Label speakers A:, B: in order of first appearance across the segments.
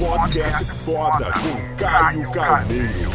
A: Podcast foda com Caio Carneiro.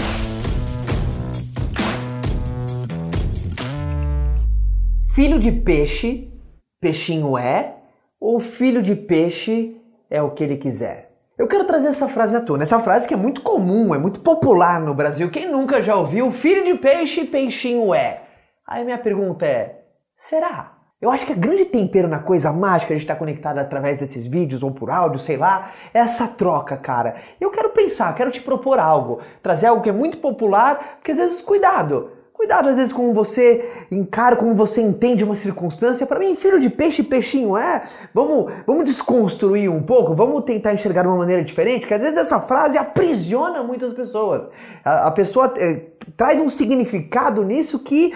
B: Filho de peixe, peixinho é, ou filho de peixe é o que ele quiser? Eu quero trazer essa frase à tona. Essa frase que é muito comum, é muito popular no Brasil. Quem nunca já ouviu filho de peixe, peixinho é? Aí minha pergunta é: será? Eu acho que a grande tempero na coisa mágica de estar conectado através desses vídeos ou por áudio, sei lá, é essa troca, cara. Eu quero pensar, quero te propor algo, trazer algo que é muito popular, porque às vezes, cuidado, Cuidado às vezes como você encara, como você entende uma circunstância. Para mim, filho de peixe, peixinho é. Vamos, vamos desconstruir um pouco, vamos tentar enxergar de uma maneira diferente, porque às vezes essa frase aprisiona muitas pessoas. A, a pessoa é, traz um significado nisso que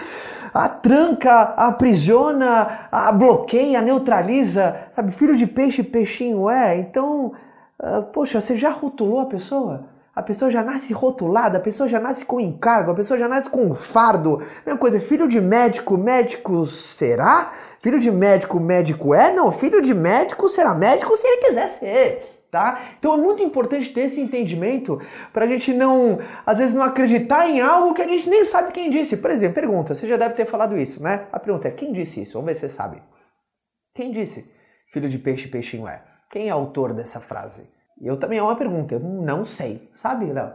B: a tranca, a aprisiona, a bloqueia, a neutraliza. Sabe, filho de peixe, peixinho é. Então, uh, poxa, você já rotulou a pessoa? A pessoa já nasce rotulada, a pessoa já nasce com encargo, a pessoa já nasce com fardo. Mesma coisa, filho de médico, médico será? Filho de médico, médico é? Não, filho de médico será médico se ele quiser ser. Tá? Então é muito importante ter esse entendimento para a gente não, às vezes, não acreditar em algo que a gente nem sabe quem disse. Por exemplo, pergunta, você já deve ter falado isso, né? A pergunta é, quem disse isso? Vamos ver se você sabe. Quem disse? Filho de peixe, peixinho é. Quem é autor dessa frase? Eu também é uma pergunta, eu não sei, sabe, Léo?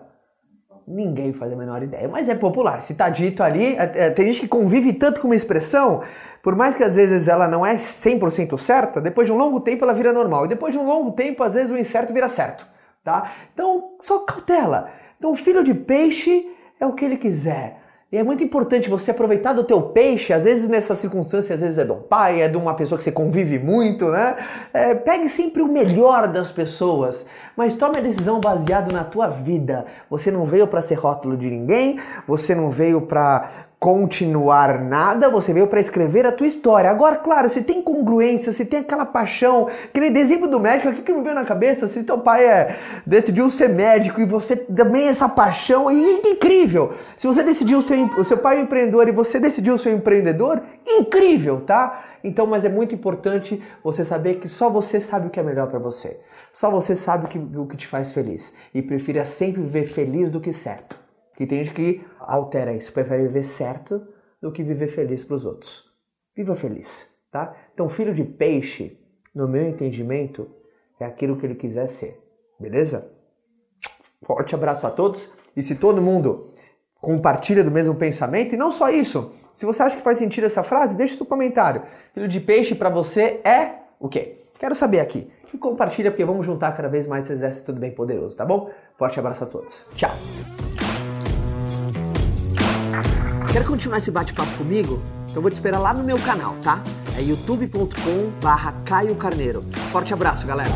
B: Ninguém faz a menor ideia, mas é popular. Se tá dito ali, é, é, tem gente que convive tanto com uma expressão, por mais que às vezes ela não é 100% certa, depois de um longo tempo ela vira normal. E depois de um longo tempo, às vezes o incerto vira certo, tá? Então, só cautela. Então, filho de peixe é o que ele quiser. E é muito importante você aproveitar do teu peixe, às vezes nessas circunstâncias, às vezes é um pai, é de uma pessoa que você convive muito, né? É, pegue sempre o melhor das pessoas, mas tome a decisão baseado na tua vida. Você não veio para ser rótulo de ninguém, você não veio para continuar nada, você veio para escrever a tua história. Agora, claro, se tem congruência, se tem aquela paixão, que nem exemplo do médico aqui que me veio na cabeça, se teu pai é, decidiu ser médico e você também essa paixão, e é incrível. Se você decidiu ser, o seu pai é um empreendedor e você decidiu ser um empreendedor, incrível, tá? Então, mas é muito importante você saber que só você sabe o que é melhor para você. Só você sabe o que, o que te faz feliz. E prefira sempre viver feliz do que certo. Que tem gente que altera isso, prefere viver certo do que viver feliz para os outros. Viva feliz, tá? Então, filho de peixe, no meu entendimento, é aquilo que ele quiser ser, beleza? Forte abraço a todos e se todo mundo compartilha do mesmo pensamento, e não só isso, se você acha que faz sentido essa frase, deixe seu comentário. Filho de peixe para você é o quê? Quero saber aqui. E compartilha porque vamos juntar cada vez mais esse exército bem poderoso, tá bom? Forte abraço a todos. Tchau. Quer continuar esse bate-papo comigo? Então vou te esperar lá no meu canal, tá? É youtube.com barra Caio Carneiro. Forte abraço, galera!